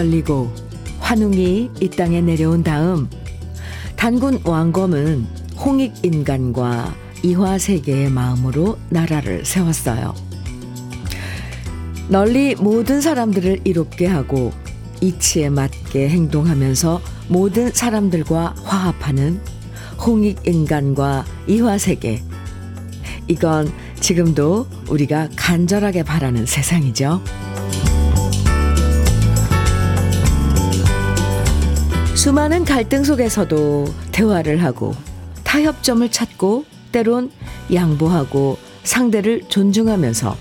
열리고 환웅이 이 땅에 내려온 다음 단군 왕검은 홍익 인간과 이화 세계의 마음으로 나라를 세웠어요. 널리 모든 사람들을 이롭게 하고 이치에 맞게 행동하면서 모든 사람들과 화합하는 홍익 인간과 이화 세계. 이건 지금도 우리가 간절하게 바라는 세상이죠. 수많은 갈등 속에서도 대화를 하고 타협점을 찾고 때론 양보하고 상대를 존중하면서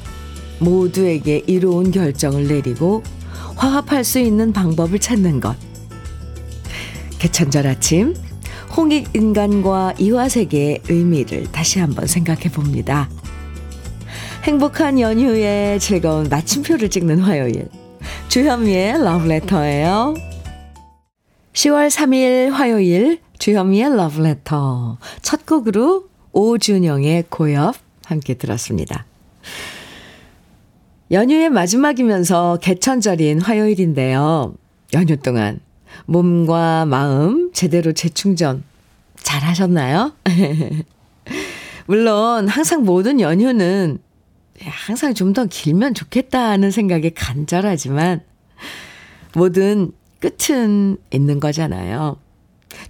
모두에게 이로운 결정을 내리고 화합할 수 있는 방법을 찾는 것. 개천절 아침 홍익 인간과 이화세계의 의미를 다시 한번 생각해 봅니다. 행복한 연휴에 즐거운 마침표를 찍는 화요일. 주현미의 러브레터예요. 10월 3일 화요일 주현미의 러브레터. 첫 곡으로 오준영의 고엽 함께 들었습니다. 연휴의 마지막이면서 개천절인 화요일인데요. 연휴 동안 몸과 마음 제대로 재충전 잘 하셨나요? 물론 항상 모든 연휴는 항상 좀 더 길면 좋겠다는 생각이 간절하지만 모든 끝은 있는 거잖아요.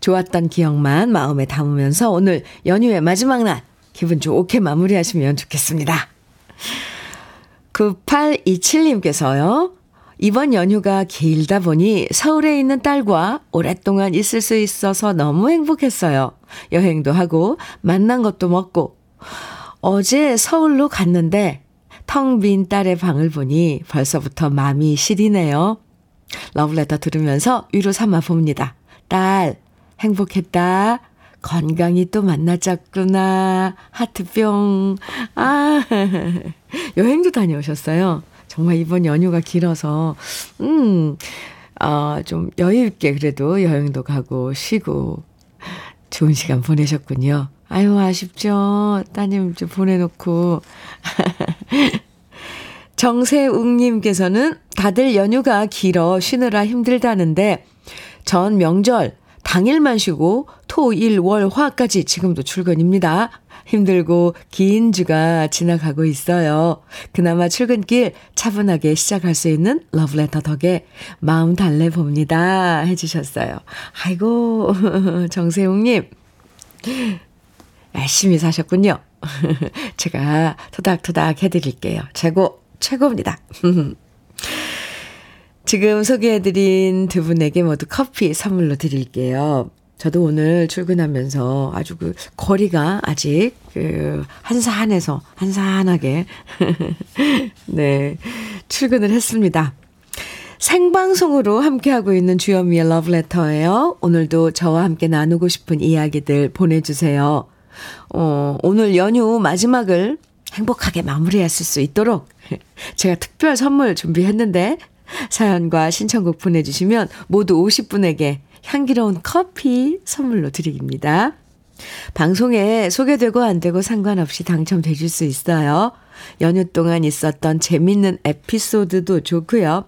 좋았던 기억만 마음에 담으면서 오늘 연휴의 마지막 날 기분 좋게 마무리하시면 좋겠습니다. 9827님께서요. 이번 연휴가 길다 보니 서울에 있는 딸과 오랫동안 있을 수 있어서 너무 행복했어요. 여행도 하고 만난 것도 먹고 어제 서울로 갔는데 텅 빈 딸의 방을 보니 벌써부터 마음이 시리네요. 러브레터 들으면서 위로 삼아 봅니다. 딸, 행복했다. 건강히 또 만나자꾸나. 하트뿅. 아, 여행도 다녀오셨어요. 정말 이번 연휴가 길어서, 음, 어, 좀 여유있게 그래도 여행도 가고 쉬고 좋은 시간 보내셨군요. 아유, 아쉽죠. 따님 좀 보내놓고. 정세웅님께서는 다들 연휴가 길어 쉬느라 힘들다는데 전 명절 당일만 쉬고 토, 일, 월, 화까지 지금도 출근입니다. 힘들고 긴 주가 지나가고 있어요. 그나마 출근길 차분하게 시작할 수 있는 러브레터 덕에 마음 달래봅니다. 해주셨어요. 아이고, 정세웅님. 열심히 사셨군요. 제가 토닥토닥 해드릴게요. 최고, 최고입니다. 지금 소개해드린 두 분에게 모두 커피 선물로 드릴게요. 저도 오늘 출근하면서 아주 그 거리가 아직 그 한산해서 한산하게 네 출근을 했습니다. 생방송으로 함께하고 있는 주현미의 러브레터예요. 오늘도 저와 함께 나누고 싶은 이야기들 보내주세요. 어, 오늘 연휴 마지막을 행복하게 마무리했을 수 있도록 제가 특별 선물 준비했는데 사연과 신청곡 보내주시면 모두 50분에게 향기로운 커피 선물로 드립니다. 방송에 소개되고 안 되고 상관없이 당첨되실 수 있어요. 연휴 동안 있었던 재밌는 에피소드도 좋고요.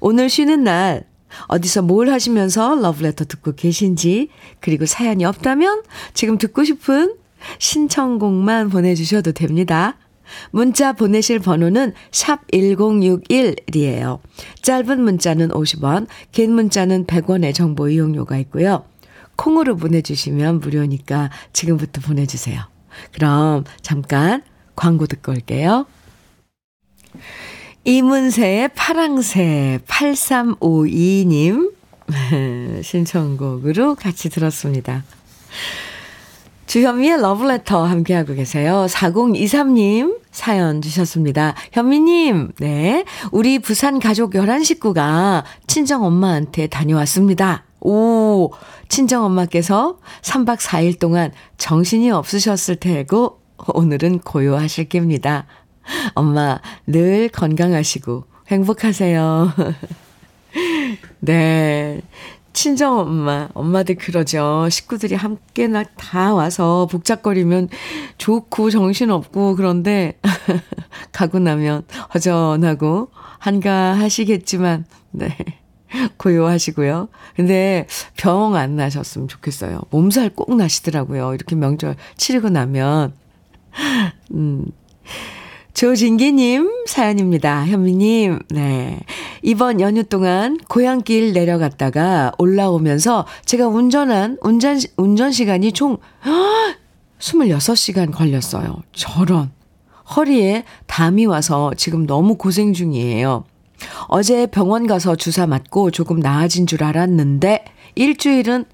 오늘 쉬는 날 어디서 뭘 하시면서 러브레터 듣고 계신지 그리고 사연이 없다면 지금 듣고 싶은 신청곡만 보내주셔도 됩니다. 문자 보내실 번호는 샵 1061이에요. 짧은 문자는 50원, 긴 문자는 100원의 정보 이용료가 있고요. 콩으로 보내주시면 무료니까 지금부터 보내주세요. 그럼 잠깐 광고 듣고 올게요. 이문세의 파랑새 8352님 신청곡으로 같이 들었습니다. 주현미의 러브레터 함께하고 계세요. 4023님 사연 주셨습니다. 현미님, 네. 우리 부산 가족 11 식구가 친정 엄마한테 다녀왔습니다. 오, 친정 엄마께서 3박 4일 동안 정신이 없으셨을 테고 오늘은 고요하실 겁니다. 엄마 늘 건강하시고 행복하세요. 네. 친정 엄마, 엄마들 그러죠. 식구들이 함께나 다 와서 복잡거리면 좋고 정신없고 그런데 가고 나면 허전하고 한가하시겠지만, 네. 고요하시고요. 근데 병 안 나셨으면 좋겠어요. 몸살 꼭 나시더라고요. 이렇게 명절 치르고 나면. 음. 조진기님 사연입니다. 현미님, 네. 이번 연휴 동안 고향길 내려갔다가 올라오면서 제가 운전한 운전, 운전 시간이 총 26시간 걸렸어요. 저런. 허리에 담이 와서 지금 너무 고생 중이에요. 어제 병원 가서 주사 맞고 조금 나아진 줄 알았는데 일주일은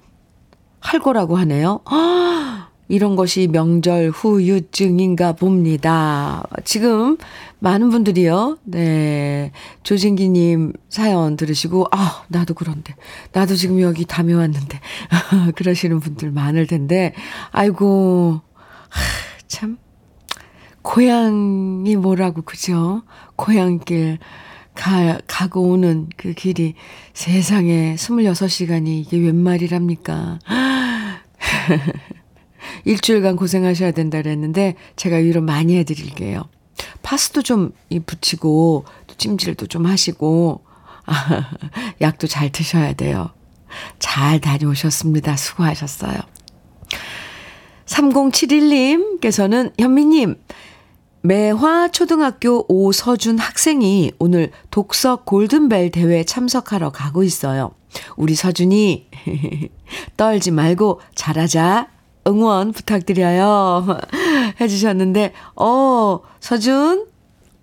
할 거라고 하네요. 이런 것이 명절 후유증인가 봅니다. 지금 많은 분들이요. 네. 조진기님 사연 들으시고, 아, 나도 그런데. 나도 지금 여기 담이 왔는데. 그러시는 분들 많을 텐데. 아이고, 참. 고향이 뭐라고, 그죠? 고향길 가, 가고 오는 그 길이 세상에 26시간이 이게 웬 말이랍니까? 일주일간 고생하셔야 된다 그랬는데 제가 위로 많이 해드릴게요. 파스도 좀 붙이고 또 찜질도 좀 하시고 아, 약도 잘 드셔야 돼요. 잘 다녀오셨습니다. 수고하셨어요. 3071님께서는 현미님 매화 초등학교 오서준 학생이 오늘 독서 골든벨 대회 참석하러 가고 있어요. 우리 서준이 떨지 말고 잘하자. 응원 부탁드려요. 해주셨는데, 어, 서준,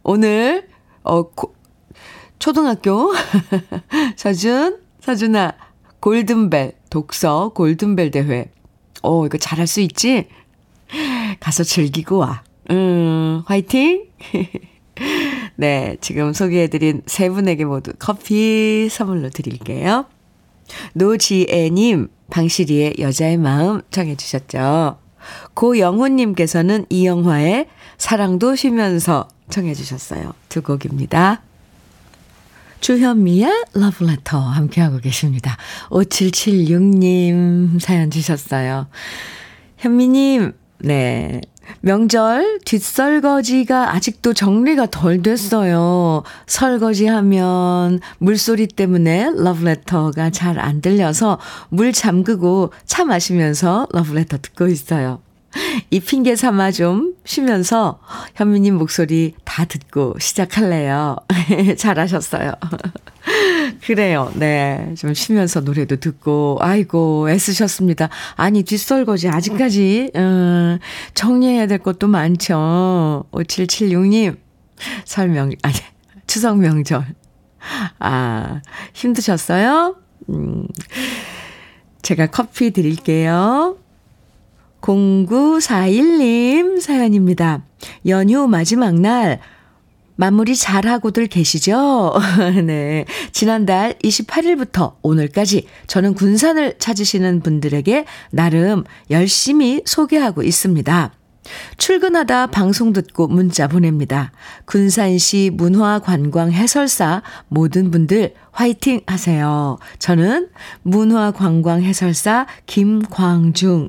오늘, 어, 고, 초등학교, 서준, 서준아, 골든벨, 독서 골든벨 대회. 어, 이거 잘할 수 있지? 가서 즐기고 와. 음, 화이팅! 네, 지금 소개해드린 세 분에게 모두 커피 선물로 드릴게요. 노지애님, 방시리의 여자의 마음 청해주셨죠. 고영훈님께서는 이영화의 사랑도 쉬면서 청해주셨어요. 두 곡입니다. 주현미의 러브레터 함께하고 계십니다. 5776님 사연 주셨어요. 현미님, 네. 명절 뒷설거지가 아직도 정리가 덜 됐어요. 설거지하면 물소리 때문에 러브레터가 잘 안 들려서 물 잠그고 차 마시면서 러브레터 듣고 있어요. 이 핑계 삼아 좀 쉬면서 현미님 목소리 다 듣고 시작할래요. 잘하셨어요. 그래요. 네. 좀 쉬면서 노래도 듣고, 아이고, 애쓰셨습니다. 아니, 뒷설거지 아직까지, 음, 정리해야 될 것도 많죠. 5776님, 설명, 아니, 추석 명절. 아, 힘드셨어요? 음, 제가 커피 드릴게요. 0941님 사연입니다. 연휴 마지막 날 마무리 잘하고들 계시죠? 네. 지난달 28일부터 오늘까지 저는 군산을 찾으시는 분들에게 나름 열심히 소개하고 있습니다. 출근하다 방송 듣고 문자 보냅니다. 군산시 문화관광 해설사 모든 분들 화이팅 하세요. 저는 문화관광 해설사 김광중입니다.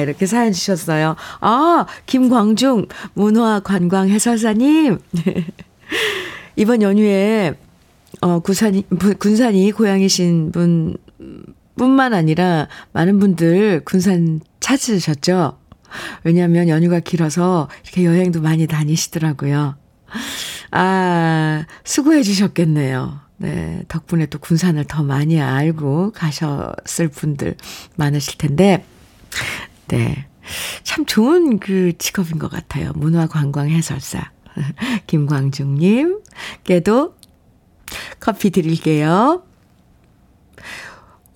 이렇게 사연 주셨어요. 아, 김광중 문화관광 해설사님. 이번 연휴에 어, 군산이, 군산이 고향이신 분 뿐만 아니라 많은 분들 군산 찾으셨죠? 왜냐하면 연휴가 길어서 이렇게 여행도 많이 다니시더라고요. 아, 수고해 주셨겠네요. 네, 덕분에 또 군산을 더 많이 알고 가셨을 분들 많으실 텐데, 네. 참 좋은 그 직업인 것 같아요. 문화관광 해설사. 김광중님께도 커피 드릴게요.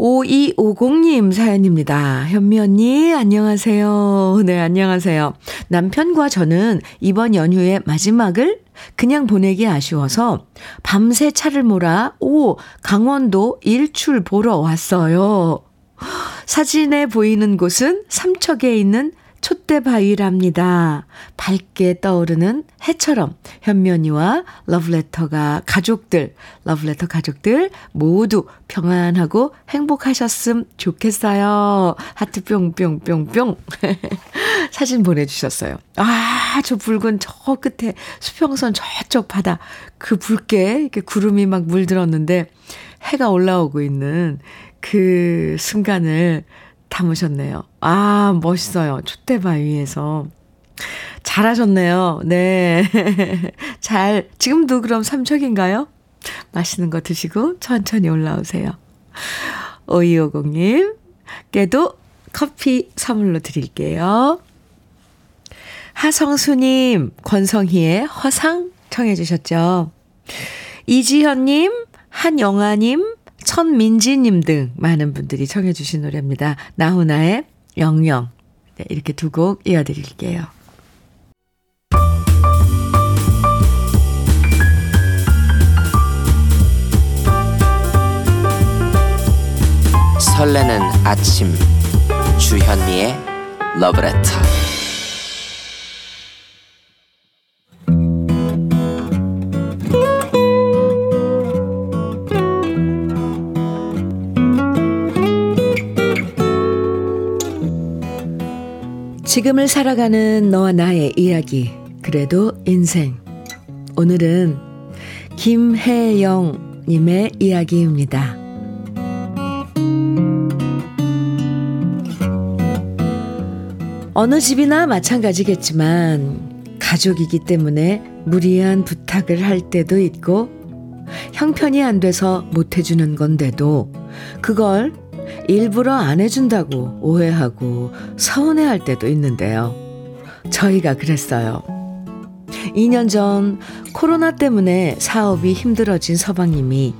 5250님 사연입니다. 현미 언니, 안녕하세요. 네, 안녕하세요. 남편과 저는 이번 연휴의 마지막을 그냥 보내기 아쉬워서 밤새 차를 몰아, 오, 강원도 일출 보러 왔어요. 사진에 보이는 곳은 삼척에 있는 촛대바위랍니다. 밝게 떠오르는 해처럼 현면이와 러브레터가 가족들, 러브레터 가족들 모두 평안하고 행복하셨음 좋겠어요. 하트 뿅뿅뿅뿅. 사진 보내주셨어요. 아, 저 붉은 저 끝에 수평선 저쪽 바다 그 붉게 이렇게 구름이 막 물들었는데 해가 올라오고 있는 그 순간을 담으셨네요. 아, 멋있어요. 촛대바위 위에서. 잘하셨네요. 네. 잘, 지금도 그럼 삼척인가요? 맛있는 거 드시고 천천히 올라오세요. 5250님, 깨도 커피 선물로 드릴게요. 하성수님, 권성희의 허상 청해주셨죠. 이지현님, 한영아님, 천민지님 등 많은 분들이 청해주신 노래입니다. 나훈아의 영영. 네, 이렇게 두 곡 이어드릴게요. 설레는 아침 주현미의 러브레터 지금을 살아가는 너와 나의 이야기 그래도 인생 오늘은 김혜영님의 이야기입니다. 어느 집이나 마찬가지겠지만 가족이기 때문에 무리한 부탁을 할 때도 있고 형편이 안 돼서 못 해주는 건데도 그걸 일부러 안 해준다고 오해하고 서운해 할 때도 있는데요. 저희가 그랬어요. 2년 전 코로나 때문에 사업이 힘들어진 서방님이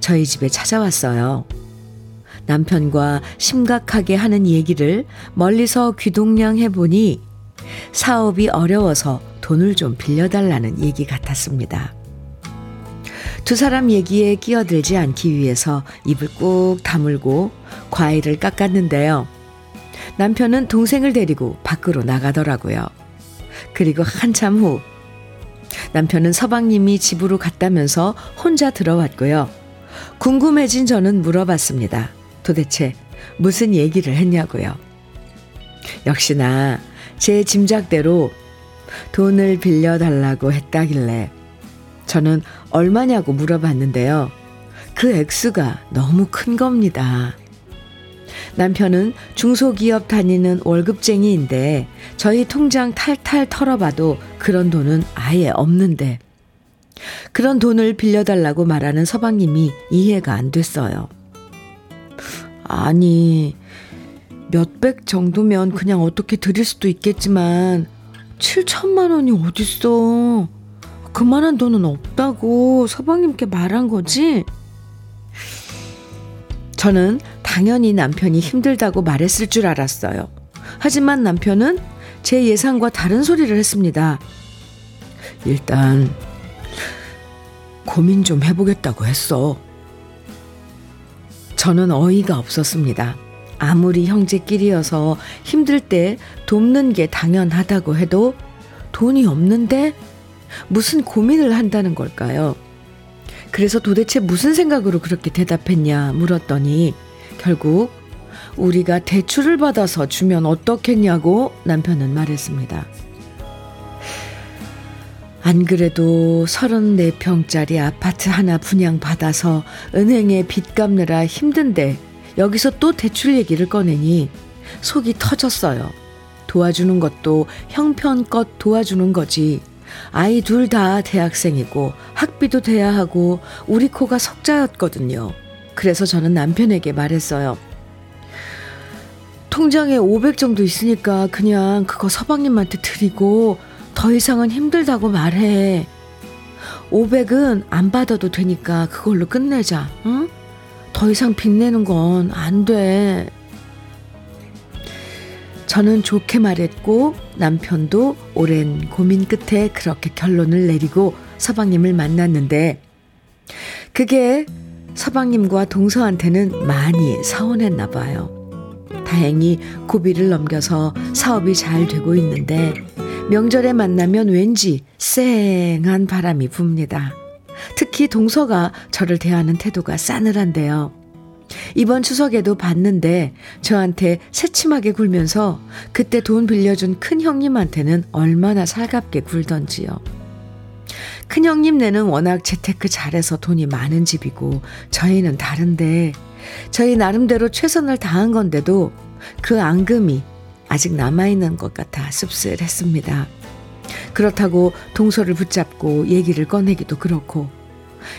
저희 집에 찾아왔어요. 남편과 심각하게 하는 얘기를 멀리서 귀동냥 해보니 사업이 어려워서 돈을 좀 빌려달라는 얘기 같았습니다. 두 사람 얘기에 끼어들지 않기 위해서 입을 꾹 다물고 과일을 깎았는데요. 남편은 동생을 데리고 밖으로 나가더라고요. 그리고 한참 후 남편은 서방님이 집으로 갔다면서 혼자 들어왔고요. 궁금해진 저는 물어봤습니다. 도대체 무슨 얘기를 했냐고요. 역시나 제 짐작대로 돈을 빌려달라고 했다길래 저는 얼마냐고 물어봤는데요. 그 액수가 너무 큰 겁니다. 남편은 중소기업 다니는 월급쟁이인데 저희 통장 탈탈 털어봐도 그런 돈은 아예 없는데 그런 돈을 빌려달라고 말하는 서방님이 이해가 안 됐어요. 아니, 몇백 정도면 그냥 어떻게 드릴 수도 있겠지만, 7천만 원이 어딨어. 그만한 돈은 없다고 서방님께 말한 거지? 저는 당연히 남편이 힘들다고 말했을 줄 알았어요. 하지만 남편은 제 예상과 다른 소리를 했습니다. 일단, 고민 좀 해보겠다고 했어. 저는 어이가 없었습니다. 아무리 형제끼리여서 힘들 때 돕는 게 당연하다고 해도 돈이 없는데 무슨 고민을 한다는 걸까요? 그래서 도대체 무슨 생각으로 그렇게 대답했냐 물었더니 결국 우리가 대출을 받아서 주면 어떻겠냐고 남편은 말했습니다. 안 그래도 34평짜리 아파트 하나 분양받아서 은행에 빚 갚느라 힘든데 여기서 또 대출 얘기를 꺼내니 속이 터졌어요. 도와주는 것도 형편껏 도와주는 거지. 아이 둘 다 대학생이고 학비도 돼야 하고 우리 코가 석자였거든요. 그래서 저는 남편에게 말했어요. 통장에 500 정도 있으니까 그냥 그거 서방님한테 드리고 더 이상은 힘들다고 말해. 500은 안 받아도 되니까 그걸로 끝내자. 응? 더 이상 빚내는 건 안 돼. 저는 좋게 말했고 남편도 오랜 고민 끝에 그렇게 결론을 내리고 서방님을 만났는데 그게 서방님과 동서한테는 많이 서운했나 봐요. 다행히 고비를 넘겨서 사업이 잘 되고 있는데 명절에 만나면 왠지 쌩한 바람이 붑니다. 특히 동서가 저를 대하는 태도가 싸늘한데요. 이번 추석에도 봤는데 저한테 새침하게 굴면서 그때 돈 빌려준 큰 형님한테는 얼마나 살갑게 굴던지요. 큰 형님 네는 워낙 재테크 잘해서 돈이 많은 집이고 저희는 다른데 저희 나름대로 최선을 다한 건데도 그 앙금이 아직 남아있는 것 같아 씁쓸했습니다. 그렇다고 동서를 붙잡고 얘기를 꺼내기도 그렇고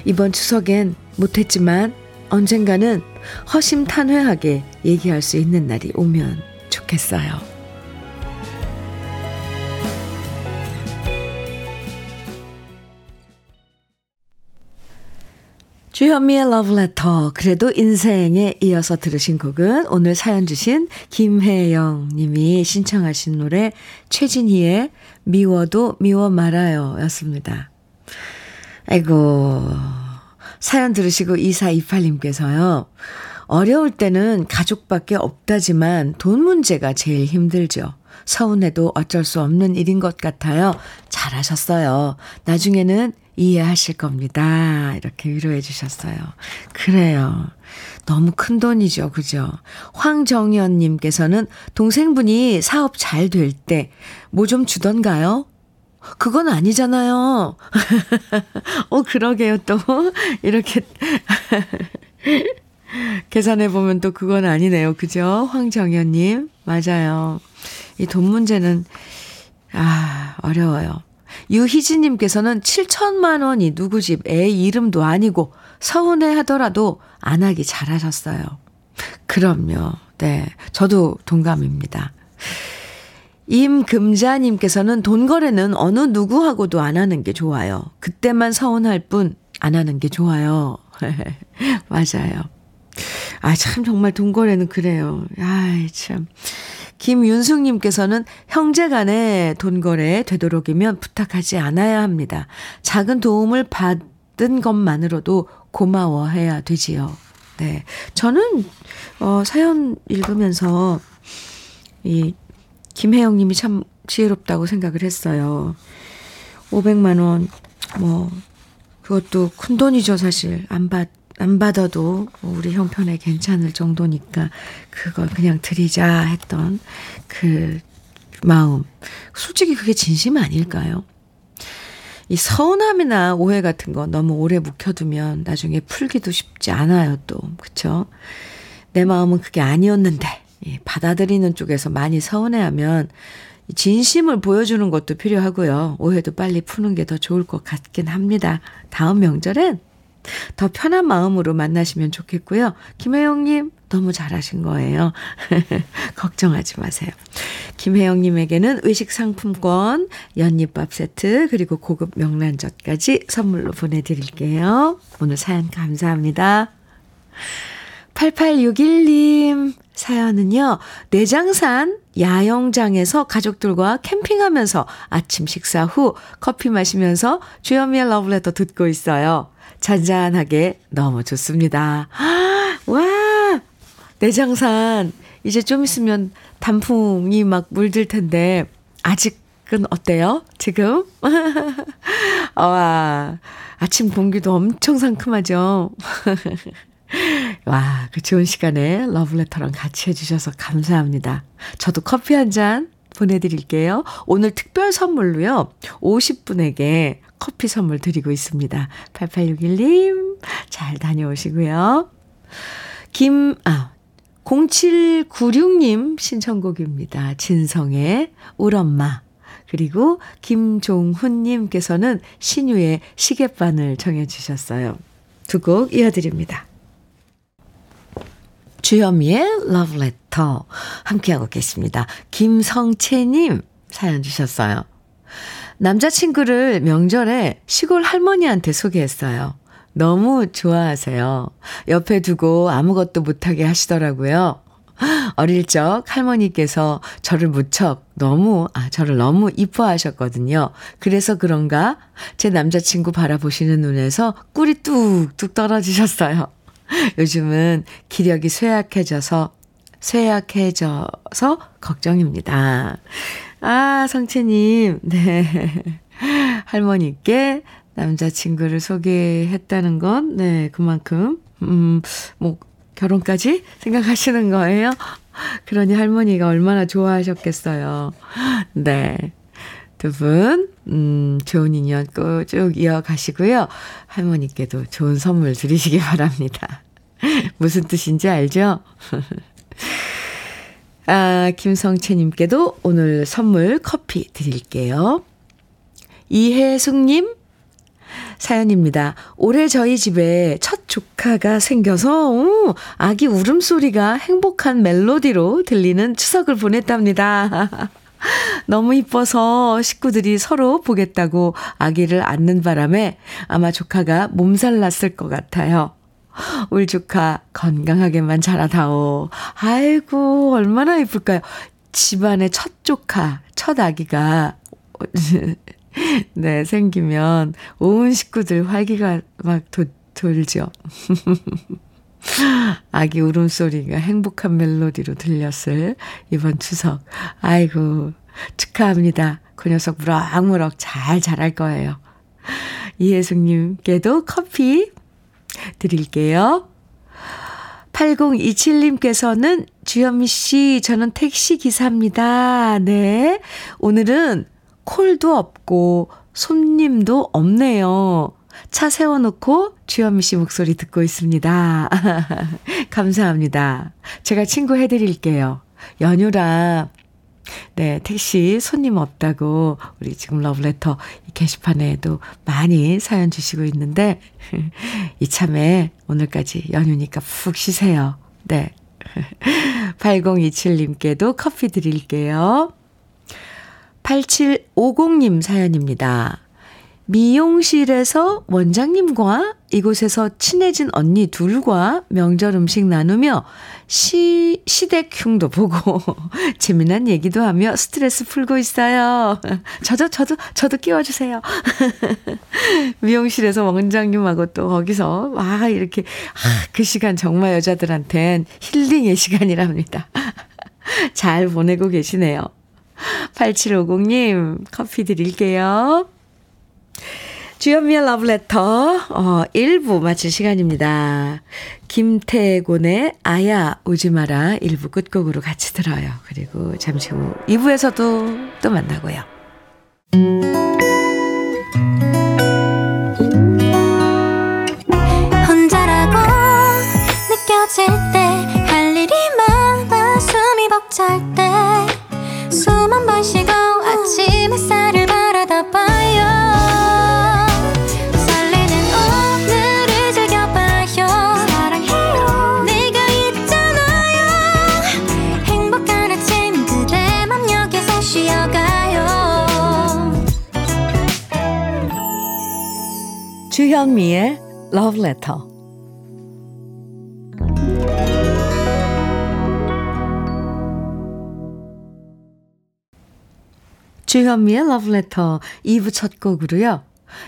이번 추석엔 못했지만 언젠가는 허심탄회하게 얘기할 수 있는 날이 오면 좋겠어요. 주현미의 러브레터 그래도 인생에 이어서 들으신 곡은 오늘 사연 주신 김혜영 님이 신청하신 노래 최진희의 미워도 미워 말아요 였습니다. 아이고 사연 들으시고 2428님께서요. 어려울 때는 가족밖에 없다지만 돈 문제가 제일 힘들죠. 서운해도 어쩔 수 없는 일인 것 같아요. 잘하셨어요. 나중에는 이해하실 겁니다. 이렇게 위로해 주셨어요. 그래요. 너무 큰 돈이죠. 그죠? 황정현님께서는 동생분이 사업 잘 될 때 뭐 좀 주던가요? 그건 아니잖아요. 어, 그러게요. 또, 이렇게. 계산해 보면 또 그건 아니네요. 그죠? 황정현님. 맞아요. 이 돈 문제는, 아, 어려워요. 유희진님께서는 7천만 원이 누구 집 애 이름도 아니고 서운해 하더라도 안 하기 잘하셨어요. 그럼요. 네. 저도 동감입니다. 임금자님께서는 돈 거래는 어느 누구하고도 안 하는 게 좋아요. 그때만 서운할 뿐 안 하는 게 좋아요. 맞아요. 아, 참, 정말 돈 거래는 그래요. 아이, 참. 김윤숙님께서는 형제 간의 돈 거래 되도록이면 부탁하지 않아야 합니다. 작은 도움을 받은 것만으로도 고마워해야 되지요. 네. 저는, 어, 사연 읽으면서 이 김혜영 님이 참 지혜롭다고 생각을 했어요. 500만 원, 뭐, 그것도 큰 돈이죠, 사실. 안 받, 안 받아도 우리 형편에 괜찮을 정도니까 그걸 그냥 드리자 했던 그 마음. 솔직히 그게 진심 아닐까요? 이 서운함이나 오해 같은 거 너무 오래 묵혀두면 나중에 풀기도 쉽지 않아요, 또. 그쵸? 내 마음은 그게 아니었는데, 받아들이는 쪽에서 많이 서운해하면 진심을 보여주는 것도 필요하고요. 오해도 빨리 푸는 게 더 좋을 것 같긴 합니다. 다음 명절엔 더 편한 마음으로 만나시면 좋겠고요. 김혜영님, 너무 잘하신 거예요. 걱정하지 마세요. 김혜영님에게는 의식 상품권, 연잎밥 세트, 그리고 고급 명란젓까지 선물로 보내드릴게요. 오늘 사연 감사합니다. 8861님 사연은요, 내장산 야영장에서 가족들과 캠핑하면서 아침 식사 후 커피 마시면서 주현미의 러브레터 듣고 있어요. 잔잔하게 너무 좋습니다. 와! 내장산. 이제 좀 있으면 단풍이 막 물들 텐데, 아직은 어때요? 지금? 와, 아침 공기도 엄청 상큼하죠? 와, 그 좋은 시간에 러브레터랑 같이 해주셔서 감사합니다. 저도 커피 한 잔 보내드릴게요. 오늘 특별 선물로요, 50분에게 커피 선물 드리고 있습니다. 8861님, 잘 다녀오시고요. 김, 아, 0796님 신청곡입니다. 진성의 울엄마. 그리고 김종훈님께서는 신유의 시계바늘 정해주셨어요. 두 곡 이어드립니다. 주현미의 러브레터 함께하고 계십니다. 김성채님 사연 주셨어요. 남자친구를 명절에 시골 할머니한테 소개했어요. 너무 좋아하세요. 옆에 두고 아무것도 못하게 하시더라고요. 어릴 적 할머니께서 저를 무척 너무, 아, 저를 너무 이뻐하셨거든요. 그래서 그런가 제 남자친구 바라보시는 눈에서 꿀이 뚝뚝 떨어지셨어요. 요즘은 기력이 쇠약해져서, 쇠약해져서 걱정입니다. 아, 성채님, 네. 할머니께 남자친구를 소개했다는 건, 네, 그만큼, 음, 뭐, 결혼까지 생각하시는 거예요? 그러니 할머니가 얼마나 좋아하셨겠어요. 네. 두 분, 음, 좋은 인연 쭉 이어가시고요. 할머니께도 좋은 선물 드리시기 바랍니다. 무슨 뜻인지 알죠? 아, 김성채님께도 오늘 선물 커피 드릴게요. 이혜숙님, 사연입니다. 올해 저희 집에 첫 조카가 생겨서 오, 아기 울음소리가 행복한 멜로디로 들리는 추석을 보냈답니다. 너무 이뻐서 식구들이 서로 보겠다고 아기를 안는 바람에 아마 조카가 몸살 났을 것 같아요. 울 조카 건강하게만 자라다오. 아이고 얼마나 예쁠까요. 집안의 첫 조카, 첫 아기가 네, 생기면 온 식구들 활기가 막 도, 돌죠. 아기 울음소리가 행복한 멜로디로 들렸을 이번 추석. 아이고, 축하합니다. 그 녀석 무럭무럭 잘 자랄 거예요. 이혜숙님께도 커피 드릴게요. 8027님께서는 주현미 씨, 저는 택시 기사입니다. 네. 오늘은 콜도 없고 손님도 없네요. 차 세워놓고 주현미 씨 목소리 듣고 있습니다. 감사합니다. 제가 친구 해드릴게요. 연휴라, 네, 택시 손님 없다고 우리 지금 러브레터 게시판에도 많이 사연 주시고 있는데, 이참에 오늘까지 연휴니까 푹 쉬세요. 네. 8027님께도 커피 드릴게요. 8750님 사연입니다. 미용실에서 원장님과 이곳에서 친해진 언니 둘과 명절 음식 나누며 시, 시댁흉도 보고 재미난 얘기도 하며 스트레스 풀고 있어요. 저도, 저도, 저도 끼워주세요. 미용실에서 원장님하고 또 거기서 와, 이렇게, 아, 그 시간 정말 여자들한텐 힐링의 시간이랍니다. 잘 보내고 계시네요. 8750님, 커피 드릴게요. 주연미의 러브레터, 어, 1부 마칠 시간입니다. 김태곤의 아야 오지 마라 1부 끝곡으로 같이 들어요. 그리고 잠시 후 2부에서도 또 만나고요. 혼자라고 느껴질 때 할 일이 많아 숨이 벅찰 때 주현미의 러브레터. 주현미의 러브레터 2부 첫 곡으로요.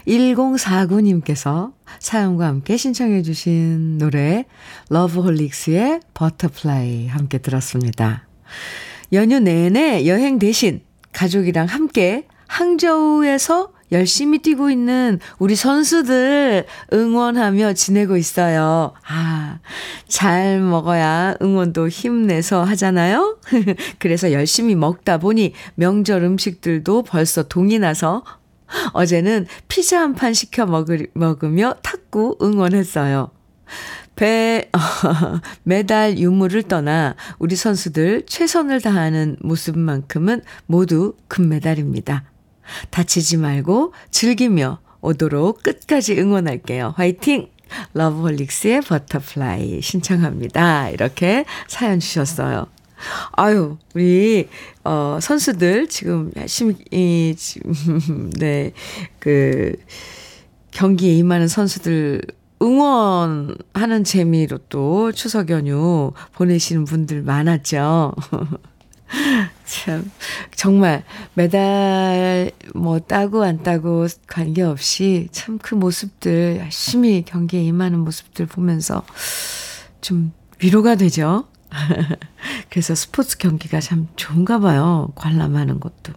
1049님께서 사연과 함께 신청해 주신 노래 러브홀릭스의 Butterfly 함께 들었습니다. 연휴 내내 여행 대신 가족이랑 함께 항저우에서 열심히 뛰고 있는 우리 선수들 응원하며 지내고 있어요. 아, 잘 먹어야 응원도 힘내서 하잖아요? 그래서 열심히 먹다 보니 명절 음식들도 벌써 동이 나서 어제는 피자 한 판 시켜 먹을, 먹으며 탁구 응원했어요. 배, 메달 유무를 떠나 우리 선수들 최선을 다하는 모습만큼은 모두 금메달입니다. 다치지 말고 즐기며 오도록 끝까지 응원할게요. 화이팅! 러브홀릭스의 Butterfly 신청합니다. 이렇게 사연 주셨어요. 아유, 우리, 어, 선수들 지금 열심히, 이, 지금, 네, 그, 경기에 임하는 선수들 응원하는 재미로 또 추석 연휴 보내시는 분들 많았죠. 참, 정말 메달 뭐 따고 안 따고 관계없이 참 그 모습들 열심히 경기에 임하는 모습들 보면서 좀 위로가 되죠. 그래서 스포츠 경기가 참 좋은가 봐요. 관람하는 것도.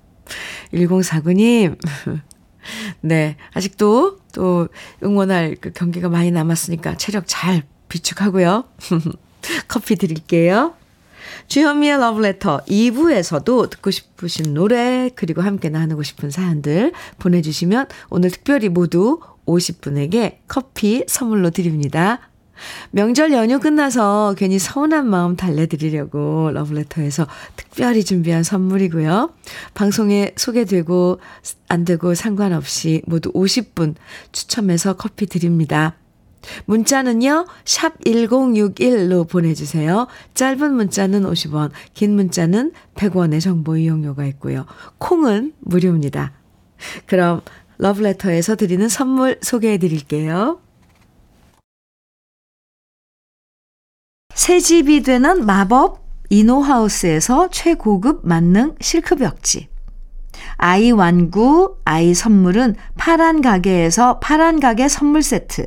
1049님, 네, 아직도 또 응원할 그 경기가 많이 남았으니까 체력 잘 비축하고요. 커피 드릴게요. 주현미의 러브레터 2부에서도 듣고 싶으신 노래 그리고 함께 나누고 싶은 사연들 보내주시면 오늘 특별히 모두 50분에게 커피 선물로 드립니다. 명절 연휴 끝나서 괜히 서운한 마음 달래드리려고 러브레터에서 특별히 준비한 선물이고요. 방송에 소개되고 안 되고 상관없이 모두 50분 추첨해서 커피 드립니다. 문자는요, 샵 1061로 보내주세요. 짧은 문자는 50원, 긴 문자는 100원의 정보 이용료가 있고요. 콩은 무료입니다. 그럼 러브레터에서 드리는 선물 소개해 드릴게요. 새 집이 되는 마법 이노하우스에서 최고급 만능 실크벽지. 아이 완구, 아이 선물은 파란 가게에서 파란 가게 선물 세트.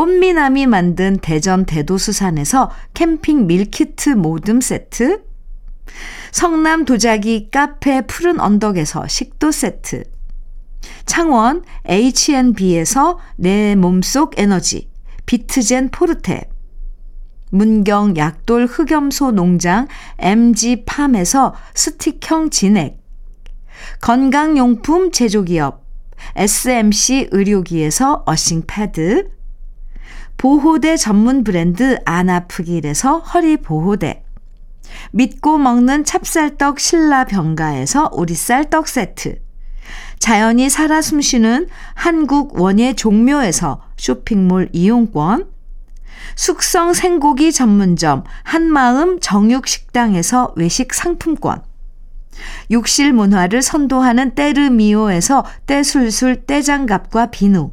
꽃미남이 만든 대전 대도수산에서 캠핑 밀키트 모듬 세트. 성남 도자기 카페 푸른 언덕에서 식도 세트. 창원 H&B에서 내 몸속 에너지 비트젠 포르테. 문경 약돌 흑염소 농장 MG팜에서 스틱형 진액. 건강용품 제조기업 SMC 의료기에서 어싱 패드. 보호대 전문 브랜드 안아프길에서 허리 보호대. 믿고 먹는 찹쌀떡 신라 병가에서 오리쌀 떡 세트. 자연이 살아 숨쉬는 한국 원예 종묘에서 쇼핑몰 이용권. 숙성 생고기 전문점 한마음 정육식당에서 외식 상품권. 욕실 문화를 선도하는 때르미오에서 때술술 때장갑과 비누.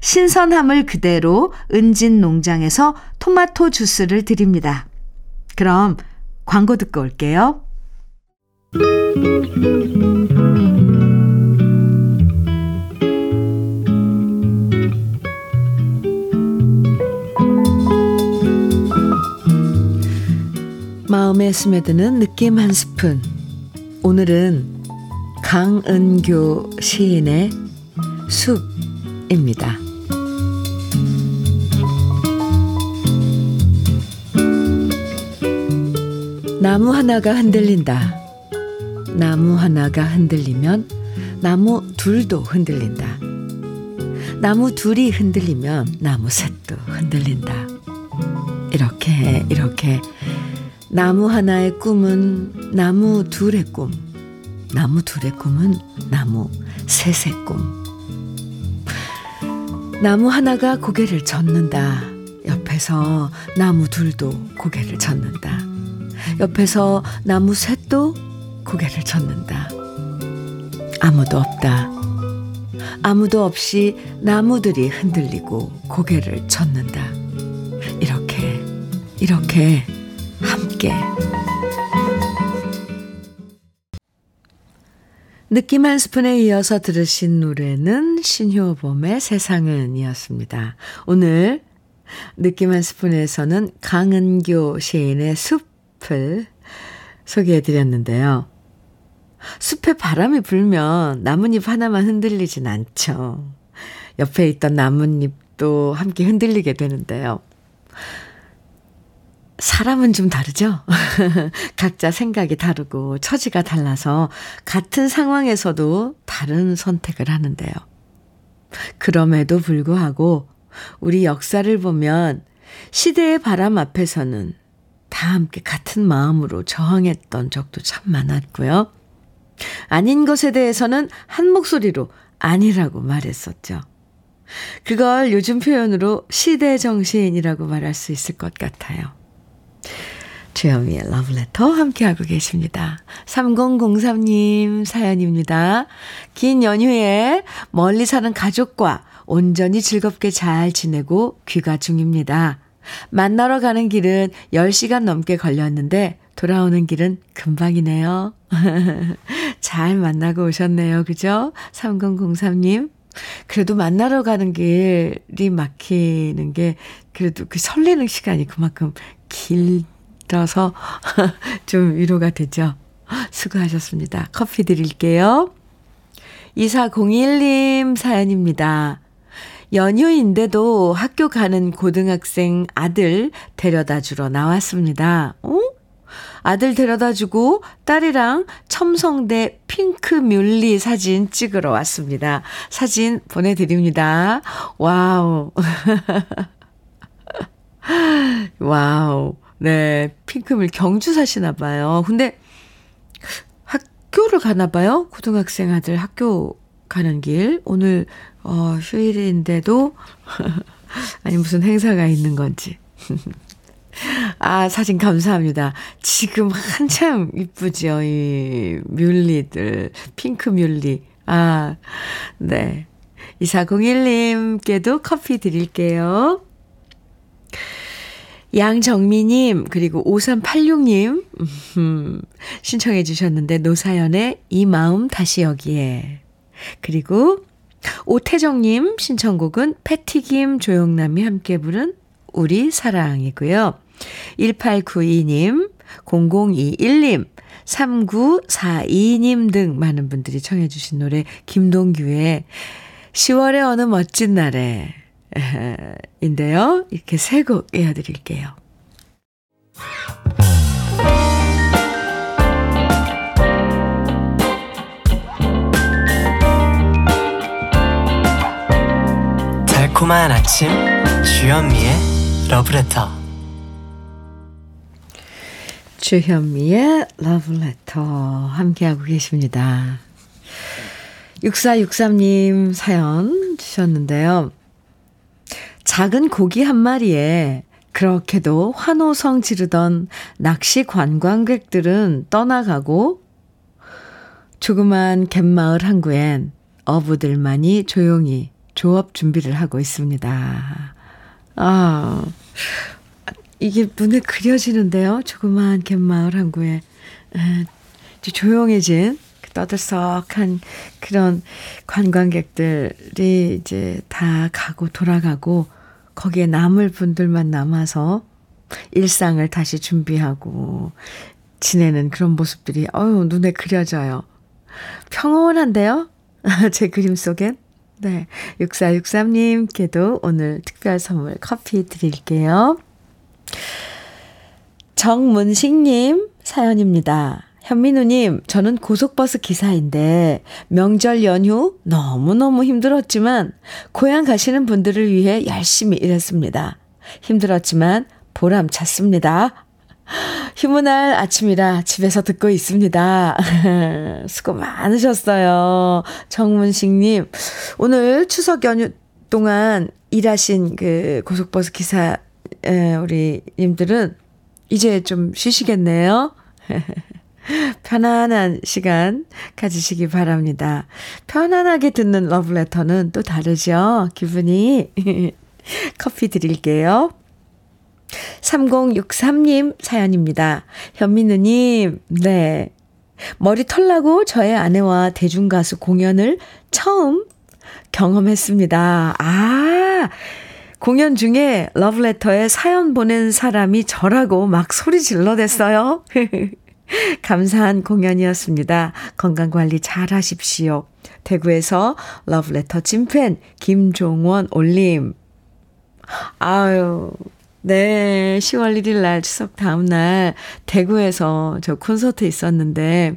신선함을 그대로 은진 농장에서 토마토 주스를 드립니다. 그럼 광고 듣고 올게요. 마음에 스며드는 느낌 한 스푼. 오늘은 강은교 시인의 숲 입니다. 나무 하나가 흔들린다. 나무 하나가 흔들리면 나무 둘도 흔들린다. 나무 둘이 흔들리면 나무 셋도 흔들린다. 이렇게 이렇게 나무 하나의 꿈은 나무 둘의 꿈, 나무 둘의 꿈은 나무 셋의 꿈. 나무 하나가 고개를 젓는다. 옆에서 나무 둘도 고개를 젓는다. 옆에서 나무 셋도 고개를 젓는다. 아무도 없다. 아무도 없이 나무들이 흔들리고 고개를 젓는다. 이렇게, 이렇게 함께. 느낌 한 스푼에 이어서 들으신 노래는 신효범의 세상은 이었습니다. 오늘 느낌 한 스푼에서는 강은교 시인의 숲을 소개해 드렸는데요. 숲에 바람이 불면 나뭇잎 하나만 흔들리진 않죠. 옆에 있던 나뭇잎도 함께 흔들리게 되는데요. 사람은 좀 다르죠? 각자 생각이 다르고 처지가 달라서 같은 상황에서도 다른 선택을 하는데요. 그럼에도 불구하고 우리 역사를 보면 시대의 바람 앞에서는 다 함께 같은 마음으로 저항했던 적도 참 많았고요. 아닌 것에 대해서는 한 목소리로 아니라고 말했었죠. 그걸 요즘 표현으로 시대 정신이라고 말할 수 있을 것 같아요. 주현미의 러브레터 함께하고 계십니다. 3003님 사연입니다. 긴 연휴에 멀리 사는 가족과 온전히 즐겁게 잘 지내고 귀가 중입니다. 만나러 가는 길은 10시간 넘게 걸렸는데 돌아오는 길은 금방이네요. 잘 만나고 오셨네요. 그죠? 3003님. 그래도 만나러 가는 길이 막히는 게 그래도 그 설레는 시간이 그만큼 길어서 좀 위로가 되죠. 수고하셨습니다. 커피 드릴게요. 2401님 사연입니다. 연휴인데도 학교 가는 고등학생 아들 데려다 주러 나왔습니다. 어? 아들 데려다 주고 딸이랑 첨성대 핑크 뮬리 사진 찍으러 왔습니다. 사진 보내드립니다. Wow. Wow. 네. 핑크뮬 경주 사시나 봐요. 근데 학교를 가나 봐요. 고등학생 아들 학교 가는 길. 오늘, 어, 휴일인데도, 아니, 무슨 행사가 있는 건지. 아, 사진 감사합니다. 지금 한참 이쁘죠, 이 뮬리들. 핑크 뮬리. 아, 네. 2401님께도 커피 드릴게요. 양정미님, 그리고 5386님, 음, 신청해 주셨는데, 노사연의 이 마음 다시 여기에. 그리고 오태정님 신청곡은 패티김 조영남이 함께 부른 우리 사랑이고요. 1892님, 0021님, 3942님 등 많은 분들이 청해 주신 노래 김동규의 10월의 어느 멋진 날에 인데요. 이렇게 세 곡 이어드릴게요. 달콤한 아침 주현미의 러브레터 주현미의 러브레터 함께하고 계십니다. 6463님 사연 주셨는데요. 작은 고기 한 마리에 그렇게도 환호성 지르던 낚시 관광객들은 떠나가고 조그만 갯마을 항구엔 어부들만이 조용히 조업 준비를 하고 있습니다. 아, 이게 눈에 그려지는데요. 조그만 갯마을 항구에 조용해진 그 떠들썩한 그런 관광객들이 이제 다 가고 돌아가고 거기에 남을 분들만 남아서 일상을 다시 준비하고 지내는 그런 모습들이 어유 눈에 그려져요. 평온한데요? 제 그림 속엔? 네. 6463님께도 오늘 특별 선물 커피 드릴게요. 정문식님 사연입니다. 현민우님, 저는 고속버스 기사인데 명절 연휴 너무너무 힘들었지만 고향 가시는 분들을 위해 열심히 일했습니다. 힘들었지만 보람 찼습니다. 휴무날 아침이라 집에서 듣고 있습니다. 수고 많으셨어요. 정문식님, 오늘 추석 연휴 동안 일하신 그 고속버스 기사, 우리 님들은 이제 좀 쉬시겠네요. 편안한 시간 가지시기 바랍니다. 편안하게 듣는 러브레터는 또 다르죠? 기분이. 커피 드릴게요. 3063님 사연입니다. 현민우님, 네. 머리 털나고 저의 아내와 대중가수 공연을 처음 경험했습니다. 아, 공연 중에 러브레터에 사연 보낸 사람이 저라고 막 소리 질러댔어요. 감사한 공연이었습니다. 건강관리 잘 하십시오. 대구에서 러브레터 찐팬 김종원 올림. 아유, 네. 10월 1일 날 추석 다음 날 대구에서 저 콘서트 있었는데,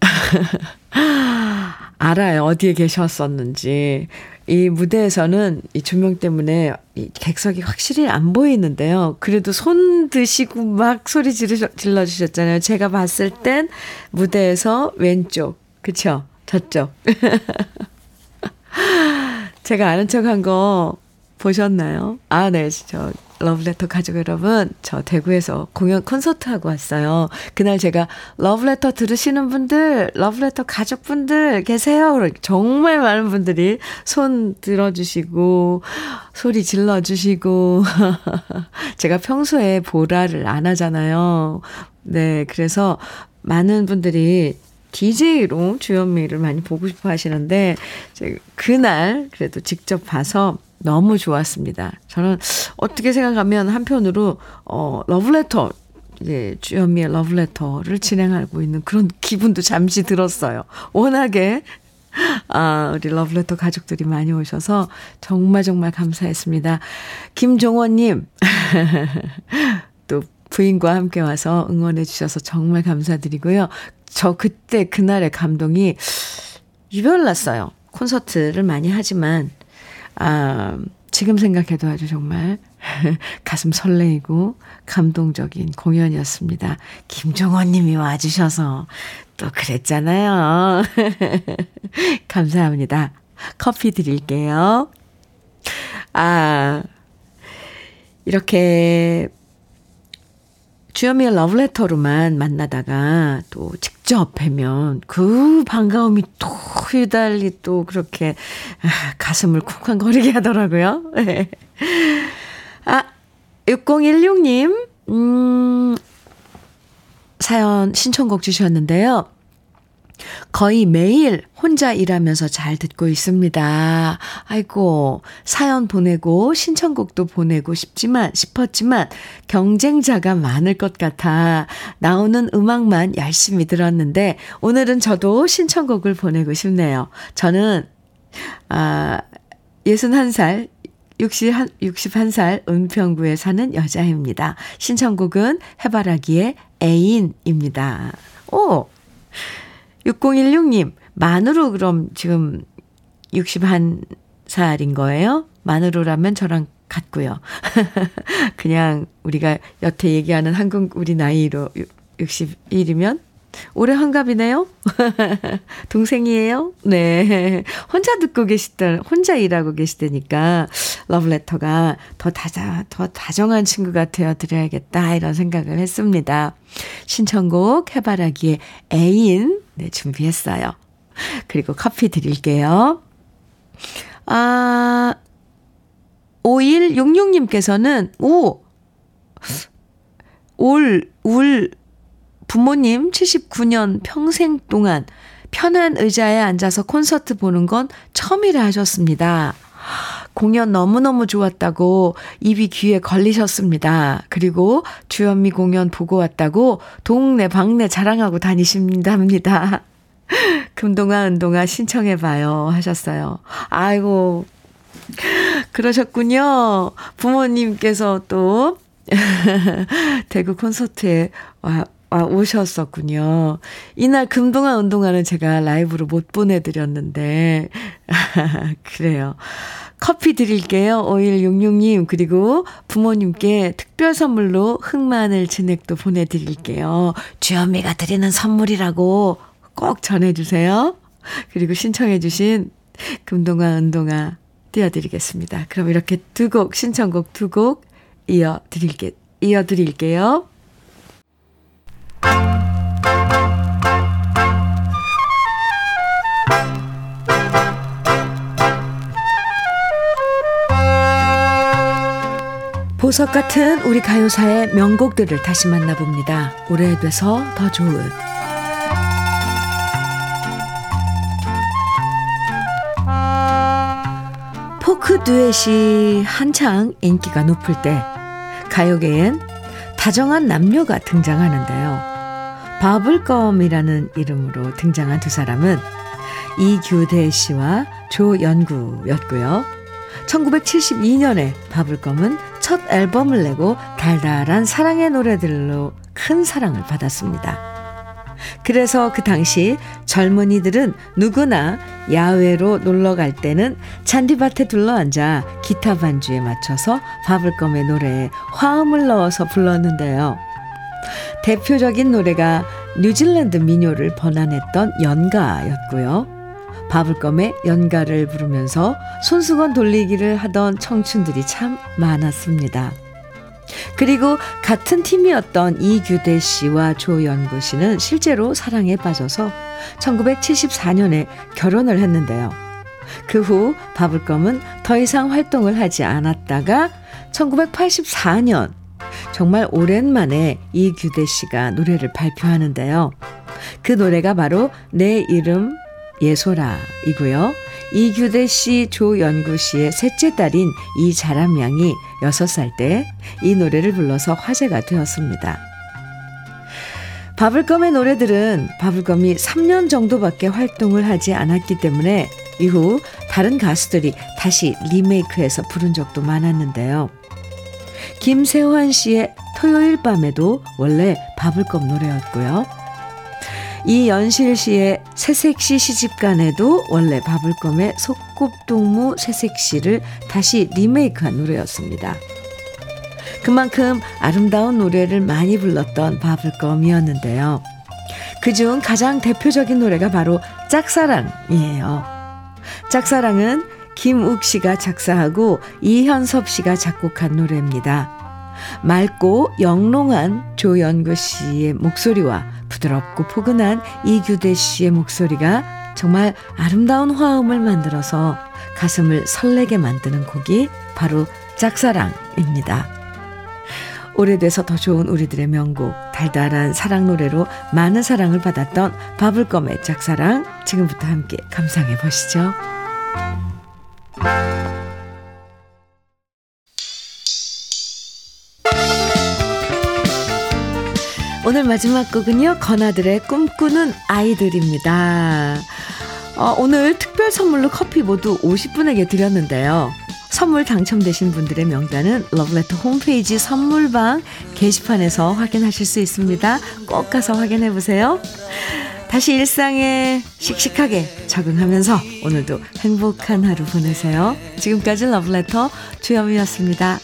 알아요. 어디에 계셨었는지. 이 무대에서는 이 조명 때문에 이 객석이 확실히 안 보이는데요. 그래도 손 드시고 막 소리 지르, 질러주셨잖아요. 제가 봤을 땐 무대에서 왼쪽, 그쵸? 저쪽. 제가 아는 척 한 거 보셨나요? 아, 네. 저 러브레터 가족 여러분, 저 대구에서 공연 콘서트 하고 왔어요. 그날 제가 러브레터 들으시는 분들, 러브레터 가족분들 계세요? 정말 많은 분들이 손 들어주시고, 소리 질러주시고, 제가 평소에 보라를 안 하잖아요. 네, 그래서 많은 분들이 DJ로 주현미를 많이 보고 싶어 하시는데, 그날 그래도 직접 봐서 너무 좋았습니다. 저는 어떻게 생각하면 한편으로, 어, 러브레터, 이제 주현미의 러브레터를 진행하고 있는 그런 기분도 잠시 들었어요. 워낙에, 아, 우리 러브레터 가족들이 많이 오셔서 정말 정말 감사했습니다. 김종원님, 또 부인과 함께 와서 응원해 주셔서 정말 감사드리고요. 저 그때 그날의 감동이 유별났어요. 콘서트를 많이 하지만 아, 지금 생각해도 아주 정말 가슴 설레이고 감동적인 공연이었습니다. 김종원 님이 와주셔서 또 그랬잖아요. 감사합니다. 커피 드릴게요. 아, 이렇게 주현미의 러브레터로만 만나다가 또 직접 뵈면 그 반가움이 또 휘달리 또 그렇게 아, 가슴을 쿵쾅거리게 하더라고요. 네. 아, 6016님, 음, 사연 신청곡 주셨는데요. 거의 매일 혼자 일하면서 잘 듣고 있습니다. 아이고, 사연 보내고 신청곡도 보내고 싶지만, 싶었지만, 경쟁자가 많을 것 같아 나오는 음악만 열심히 들었는데, 오늘은 저도 신청곡을 보내고 싶네요. 저는, 아, 61살, 60, 61살 은평구에 사는 여자입니다. 신청곡은 해바라기의 애인입니다. 오! 6016님, 만으로 그럼 지금 61살인 거예요? 만으로라면 저랑 같고요. 그냥 우리가 여태 얘기하는 한국 우리 나이로 61이면 올해 환갑이네요? 동생이에요? 네. 혼자 듣고 계시다, 혼자 일하고 계시다니까, 러브레터가 더 다자, 더 다정한 친구가 되어 드려야겠다, 이런 생각을 했습니다. 신청곡 해바라기의 애인, 네, 준비했어요. 그리고 커피 드릴게요. 아, 5166님께서는, 오! 올, 울, 부모님 79년 평생 동안 편한 의자에 앉아서 콘서트 보는 건 처음이라 하셨습니다. 공연 너무너무 좋았다고 입이 귀에 걸리셨습니다. 그리고 주현미 공연 보고 왔다고 동네 방네 자랑하고 다니신답니다. 금동아 은동아 신청해봐요 하셨어요. 아이고 그러셨군요. 부모님께서 또 대구 콘서트에 와, 아, 오셨었군요. 이날 금동아 운동화는 제가 라이브로 못 보내드렸는데, 그래요. 커피 드릴게요. 5166님. 그리고 부모님께 특별 선물로 흑마늘 진액도 보내드릴게요. 주현미가 드리는 선물이라고 꼭 전해주세요. 그리고 신청해주신 금동아 운동화 띄워드리겠습니다. 그럼 이렇게 두 곡, 신청곡 두 곡 이어드릴게, 이어드릴게요. 보석 같은 우리 가요사의 명곡들을 다시 만나봅니다. 오래돼서 더 좋은 포크 듀엣이 한창 인기가 높을 때 가요계엔 다정한 남녀가 등장하는데요. 바블검이라는 이름으로 등장한 두 사람은 이규대 씨와 조연구였고요. 1972년에 바블검은 첫 앨범을 내고 달달한 사랑의 노래들로 큰 사랑을 받았습니다. 그래서 그 당시 젊은이들은 누구나 야외로 놀러 갈 때는 잔디밭에 둘러앉아 기타 반주에 맞춰서 바블검의 노래에 화음을 넣어서 불렀는데요. 대표적인 노래가 뉴질랜드 민요를 번안했던 연가였고요. 바블검의 연가를 부르면서 손수건 돌리기를 하던 청춘들이 참 많았습니다. 그리고 같은 팀이었던 이규대 씨와 조연구 씨는 실제로 사랑에 빠져서 1974년에 결혼을 했는데요. 그 후 바블검은 더 이상 활동을 하지 않았다가 1984년 정말 오랜만에 이규대 씨가 노래를 발표하는데요. 그 노래가 바로 내 이름 예소라이고요. 이규대 씨, 조연구 씨의 셋째 딸인 이자람 양이 6살 때 이 노래를 불러서 화제가 되었습니다. 바블검의 노래들은 바블검이 3년 정도밖에 활동을 하지 않았기 때문에 이후 다른 가수들이 다시 리메이크해서 부른 적도 많았는데요. 김세환 씨의 토요일 밤에도 원래 바블검 노래였고요. 이연실 씨의 새색시 시집간에도 원래 바블검의 속꿉동무 새색시를 다시 리메이크한 노래였습니다. 그만큼 아름다운 노래를 많이 불렀던 바블검이었는데요. 그중 가장 대표적인 노래가 바로 짝사랑이에요. 짝사랑은 김욱 씨가 작사하고 이현섭 씨가 작곡한 노래입니다. 맑고 영롱한 조연구 씨의 목소리와 부드럽고 포근한 이규대 씨의 목소리가 정말 아름다운 화음을 만들어서 가슴을 설레게 만드는 곡이 바로 짝사랑입니다. 오래돼서 더 좋은 우리들의 명곡, 달달한 사랑 노래로 많은 사랑을 받았던 바블검의 짝사랑 지금부터 함께 감상해 보시죠. 오늘 마지막 곡은요, 건아들의 꿈꾸는 아이들입니다. 어, 오늘 특별 선물로 커피 모두 50분에게 드렸는데요. 선물 당첨되신 분들의 명단은 러브레터 홈페이지 선물방 게시판에서 확인하실 수 있습니다. 꼭 가서 확인해 보세요. 다시 일상에 씩씩하게 적응하면서 오늘도 행복한 하루 보내세요. 지금까지 러브레터 주현미였습니다.